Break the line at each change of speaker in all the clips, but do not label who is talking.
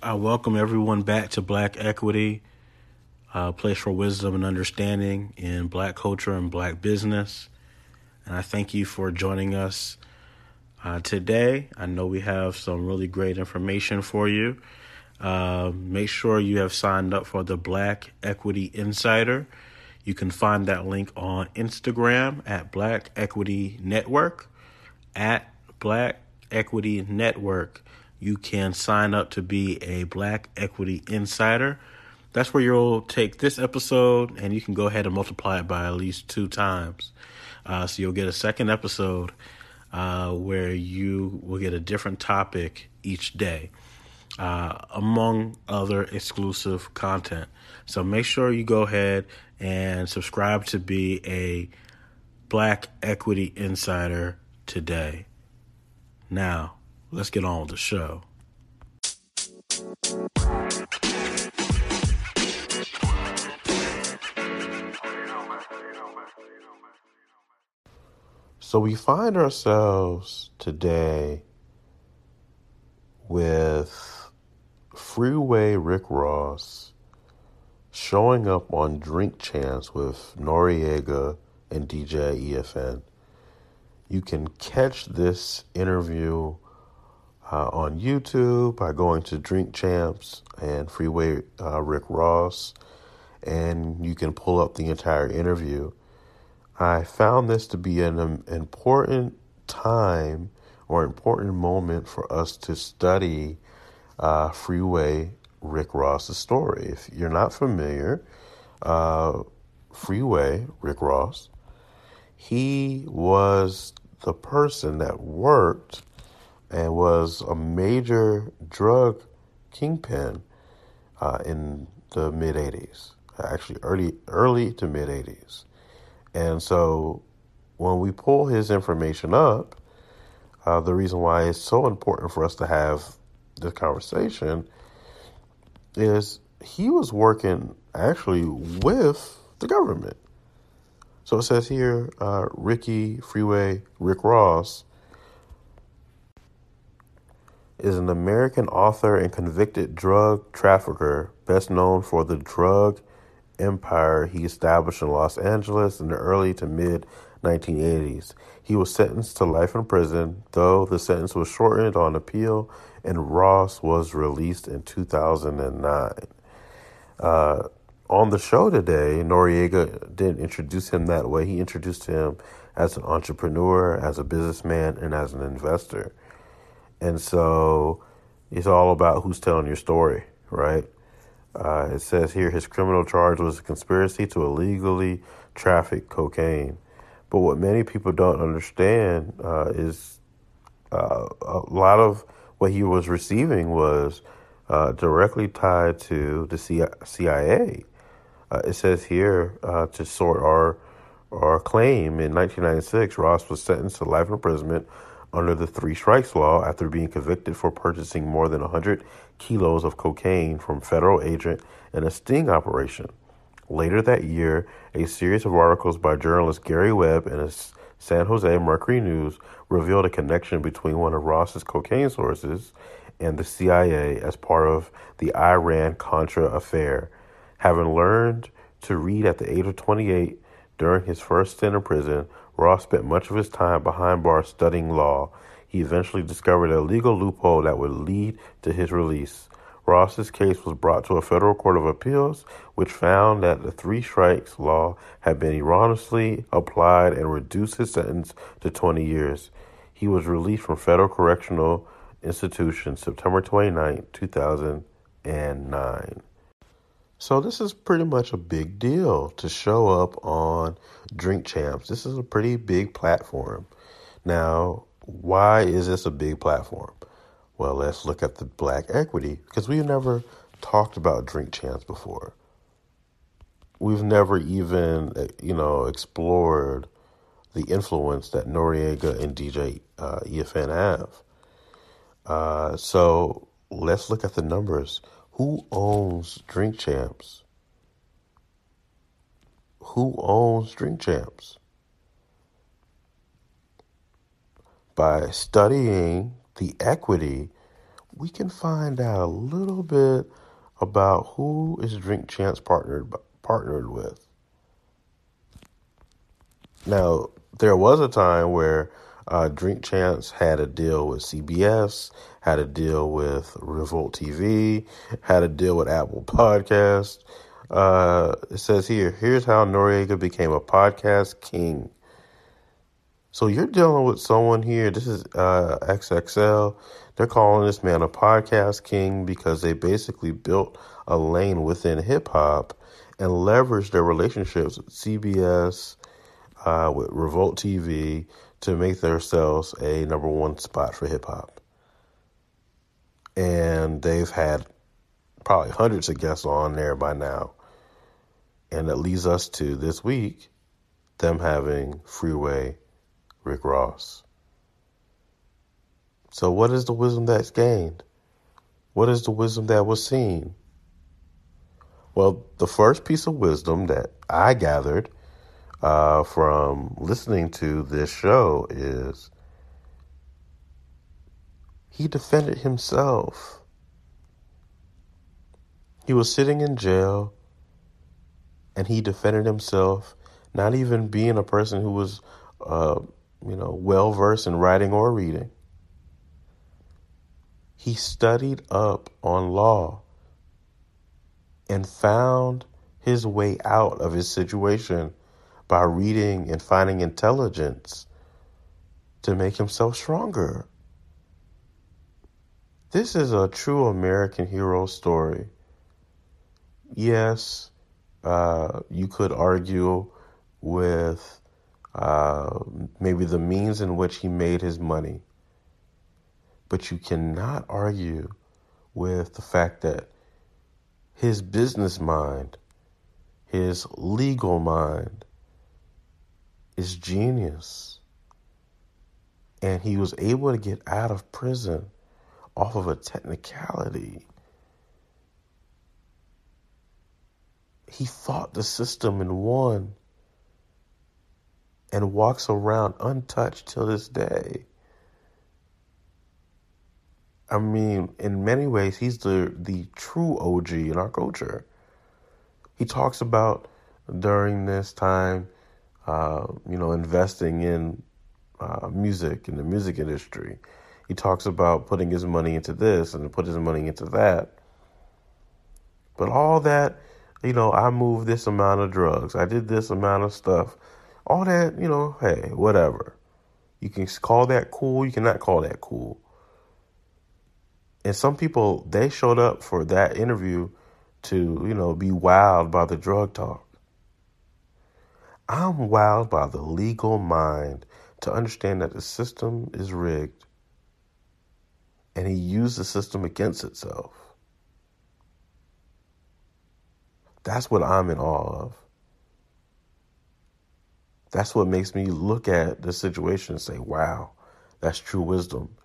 I welcome everyone back to Black Equity, a place for wisdom and understanding in black culture and black business. And I thank you for joining us uh, today. I know we have some really great information for you. Uh, make sure you have signed up for the Black Equity Insider. You can find that link on Instagram at Black Equity Network. At Black Equity Network you can sign up to be a Black Equity Insider. That's where you'll take this episode and you can go ahead and multiply it by at least two times. Uh, so you'll get a second episode uh, where you will get a different topic each day, uh, among other exclusive content. So make sure you go ahead and subscribe to be a Black Equity Insider today. Now, let's get on with the show. So we find ourselves today with Freeway Rick Ross showing up on Drink Champs with Noreaga and DJ EFN. You can catch this interview uh, on YouTube by going to Drink Champs and Freeway uh, Rick Ross, and you can pull up the entire interview. I found this to be an um, important time or important moment for us to study uh, Freeway Rick Ross's story. If you're not familiar, uh, Freeway Rick Ross he was the person that worked and was a major drug kingpin uh, in the mid 80s, actually early early to mid 80s. And so when we pull his information up, uh, the reason why it's so important for us to have this conversation is he was working actually with the government. So it says here, uh, Ricky Freeway, Rick Ross, is an American author and convicted drug trafficker, best known for the drug empire he established in Los Angeles in the early to mid 1980s. He was sentenced to life in prison, though the sentence was shortened on appeal, and Ross was released in 2009. Uh, on the show today, Noreaga didn't introduce him that way. He introduced him as an entrepreneur, as a businessman, and as an investor. And so it's all about who's telling your story, right? Uh, it says here his criminal charge was a conspiracy to illegally traffic cocaine. But what many people don't understand uh, is uh, a lot of what he was receiving was uh, directly tied to the CIA. Uh, it says here uh, to sort our our claim in 1996, Ross was sentenced to life imprisonment under the Three Strikes Law after being convicted for purchasing more than 100 kilos of cocaine from federal agent in a sting operation. Later that year, a series of articles by journalist Gary Webb in a San Jose Mercury News revealed a connection between one of Ross's cocaine sources and the CIA as part of the Iran Contra affair Having learned to read at the age of 28 during his first stint in prison, Ross spent much of his time behind bars studying law. He eventually discovered a legal loophole that would lead to his release. Ross's case was brought to a federal court of appeals, which found that the three strikes law had been erroneously applied and reduced his sentence to 20 years. He was released from federal correctional institution September 29, 2009. So this is pretty much a big deal to show up on Drink Champs. This is a pretty big platform. Now, why is this a big platform? Well, let's look at the black equity because we've never talked about Drink Champs before. We've never even, you know, explored the influence that Noreaga and DJ uh, EFN have. Uh, so let's look at the numbers. Who owns Drink Champs? Who owns Drink Champs? By studying the equity, we can find out a little bit about who is Drink Champs partnered partnered with. Now, there was a time where uh, Drink Champs had a deal with CBS, had a deal with Revolt TV, had a deal with Apple Podcast. Uh, it says here, here's how Noreaga became a podcast king. So you're dealing with someone here. This is uh, XXL. They're calling this man a podcast king because they basically built a lane within hip hop and leveraged their relationships with CBS, uh, with Revolt TV to make themselves a number one spot for hip hop. And they've had probably hundreds of guests on there by now. And it leads us to this week, them having Freeway Rick Ross. So, what is the wisdom that's gained? What is the wisdom that was seen? Well, the first piece of wisdom that I gathered uh, from listening to this show is he defended himself. He was sitting in jail and he defended himself, not even being a person who was, uh, you know, well versed in writing or reading. He studied up on law and found his way out of his situation by reading and finding intelligence to make himself stronger. This is a true American hero story. Yes, uh, you could argue with uh, maybe the means in which he made his money, but you cannot argue with the fact that his business mind, his legal mind, is genius. And he was able to get out of prison off of a technicality. He fought the system and won and walks around untouched till this day. I mean, in many ways, he's the, the true OG in our culture. He talks about during this time uh, you know, investing in uh, music in the music industry. He talks about putting his money into this and put his money into that. But all that, you know, I moved this amount of drugs. I did this amount of stuff. All that, you know, hey, whatever. You can call that cool. You cannot call that cool. And some people, they showed up for that interview to, you know, be wowed by the drug talk. I'm wowed by the legal mind to understand that the system is rigged and he used the system against itself. That's what I'm in awe of. That's what makes me look at the situation and say, wow, that's true wisdom.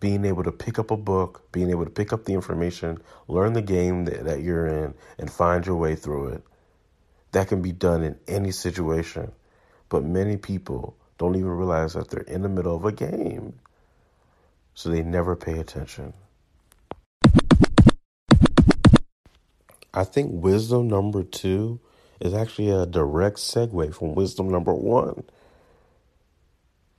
Being able to pick up a book, being able to pick up the information, learn the game that, that you're in, and find your way through it that can be done in any situation. But many people don't even realize that they're in the middle of a game. So they never pay attention. I think wisdom number two is actually a direct segue from wisdom number one.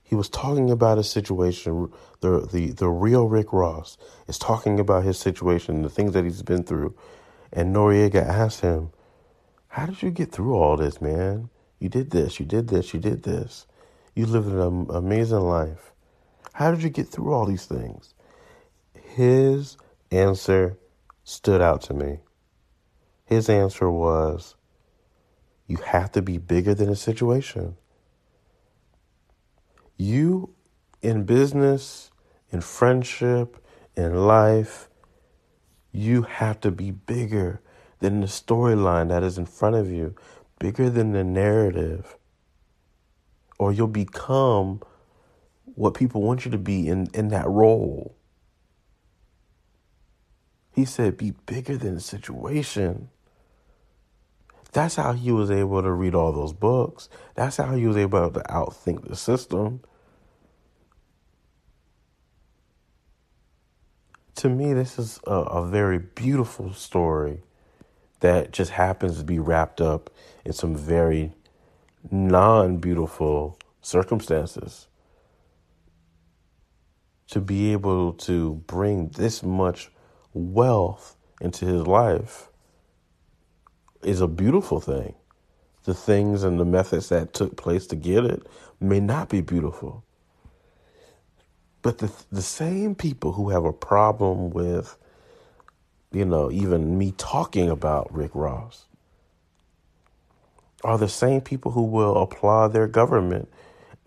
He was talking about a situation. The the the real Rick Ross is talking about his situation, the things that he's been through, and Noreaga asked him, how did you get through all this, man? You did this, you did this, you did this. You lived an amazing life. How did you get through all these things? His answer stood out to me. His answer was, You have to be bigger than a situation. You, in business, in friendship, in life, you have to be bigger than the storyline that is in front of you, bigger than the narrative. Or you'll become what people want you to be in, in that role. He said, be bigger than the situation. That's how he was able to read all those books. That's how he was able to outthink the system. to me, this is a, a very beautiful story that just happens to be wrapped up in some very non beautiful circumstances. To be able to bring this much wealth into his life is a beautiful thing. The things and the methods that took place to get it may not be beautiful. But the the same people who have a problem with, you know, even me talking about Rick Ross are the same people who will applaud their government,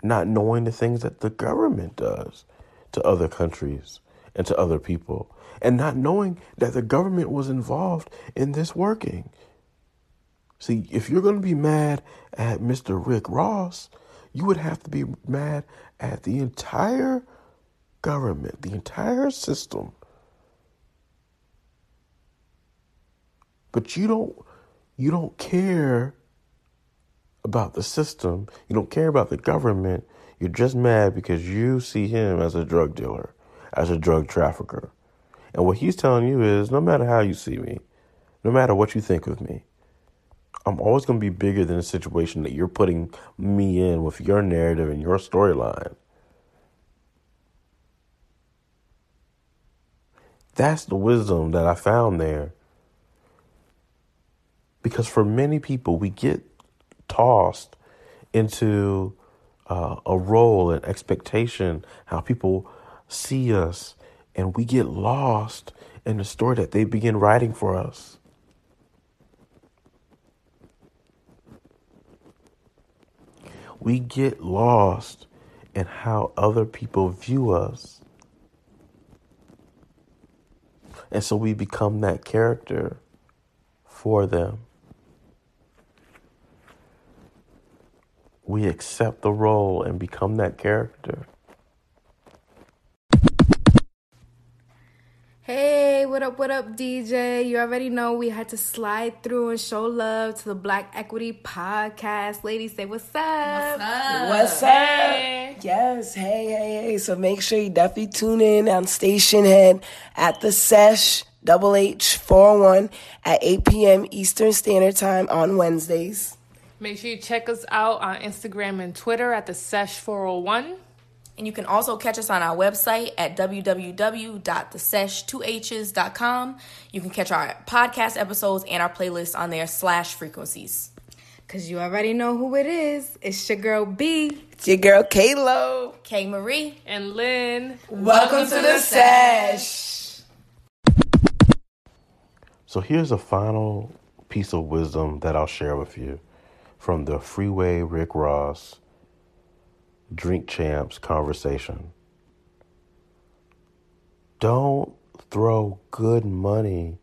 not knowing the things that the government does to other countries and to other people, and not knowing that the government was involved in this working. See, if you're going to be mad at Mr. Rick Ross, you would have to be mad at the entire government, the entire system. But you don't you don't care about the system. You don't care about the government. You're just mad because you see him as a drug dealer, as a drug trafficker. And what he's telling you is no matter how you see me, no matter what you think of me, I'm always going to be bigger than the situation that you're putting me in with your narrative and your storyline. That's the wisdom that I found there. Because for many people, we get tossed into uh, a role and expectation, how people see us, and we get lost in the story that they begin writing for us. We get lost in how other people view us. And so we become that character for them. We accept the role and become that character.
Hey, what up, what up, DJ? You already know we had to slide through and show love to the Black Equity Podcast. Ladies, say what's up.
What's up? What's up? Hey. Yes, hey, hey, hey. So make sure you definitely tune in on Stationhead at the Sesh Double H 401 at 8 p.m. Eastern Standard Time on Wednesdays.
Make sure you check us out on Instagram and Twitter at the Sesh 401.
And you can also catch us on our website at www.thesesh2hs.com. You can catch our podcast episodes and our playlists on there slash frequencies.
Cause you already know who it is. It's your girl B.
It's your girl Kalo.
K Marie.
And Lynn.
Welcome, Welcome to, to the Sesh.
So here's a final piece of wisdom that I'll share with you from the Freeway Rick Ross Drink Champs conversation. Don't throw good money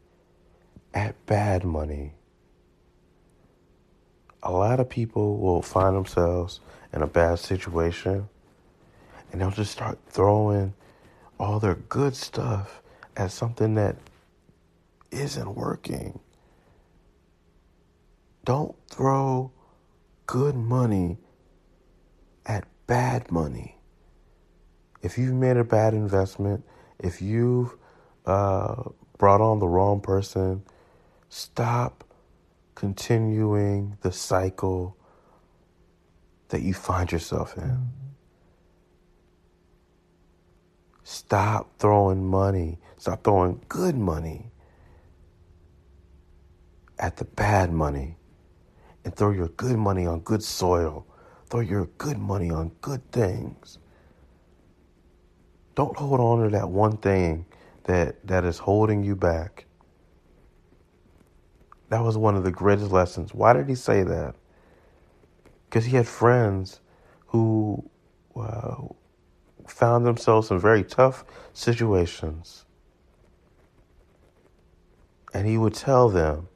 at bad money. A lot of people will find themselves in a bad situation and they'll just start throwing all their good stuff at something that isn't working. Don't throw good money at bad money. If you've made a bad investment, if you've uh, brought on the wrong person, stop continuing the cycle that you find yourself in. Stop throwing money. Stop throwing good money at the bad money and throw your good money on good soil. Throw your good money on good things. Don't hold on to that one thing that, that is holding you back. That was one of the greatest lessons. Why did he say that? Because he had friends who uh, found themselves in very tough situations. And he would tell them,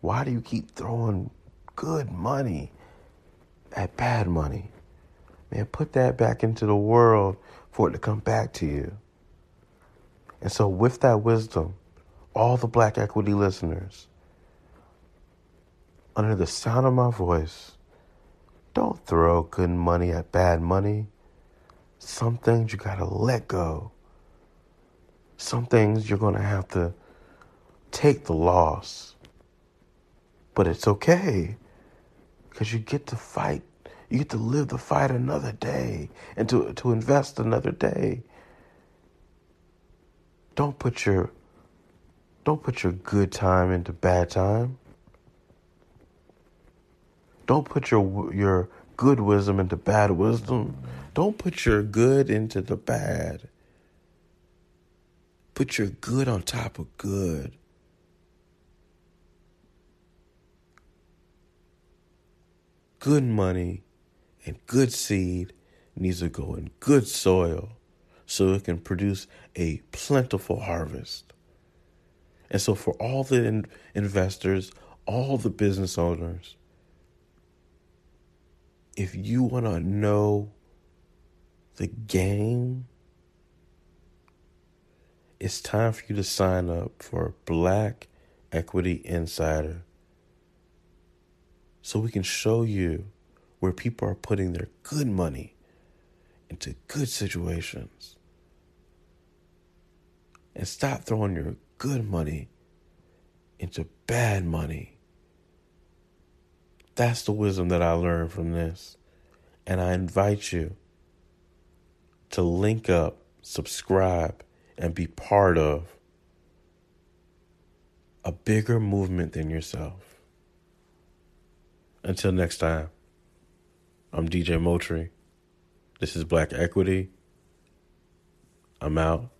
Why do you keep throwing good money at bad money. Man, put that back into the world for it to come back to you. And so, with that wisdom, all the Black Equity listeners, under the sound of my voice, don't throw good money at bad money. Some things you gotta let go. Some things you're to have to take the loss. But it's okay because you get to fight. You get to live the fight another day and to, to invest another day. Don't put your don't put your good time into bad time. Don't put your your good wisdom into bad wisdom. Don't put your good into the bad. Put your good on top of good. Good money and good seed needs to go in good soil so it can produce a plentiful harvest. And so, for all the in- investors, all the business owners, if you want to know the game, it's time for you to sign up for Black Equity Insider so we can show you where people are putting their good money into good situations. And stop throwing your good money into bad money. That's the wisdom that I learned from this. And I invite you to link up, subscribe, and be part of a bigger movement than yourself. Until next time, I'm DJ Moultrie. This is Black Equity. I'm out.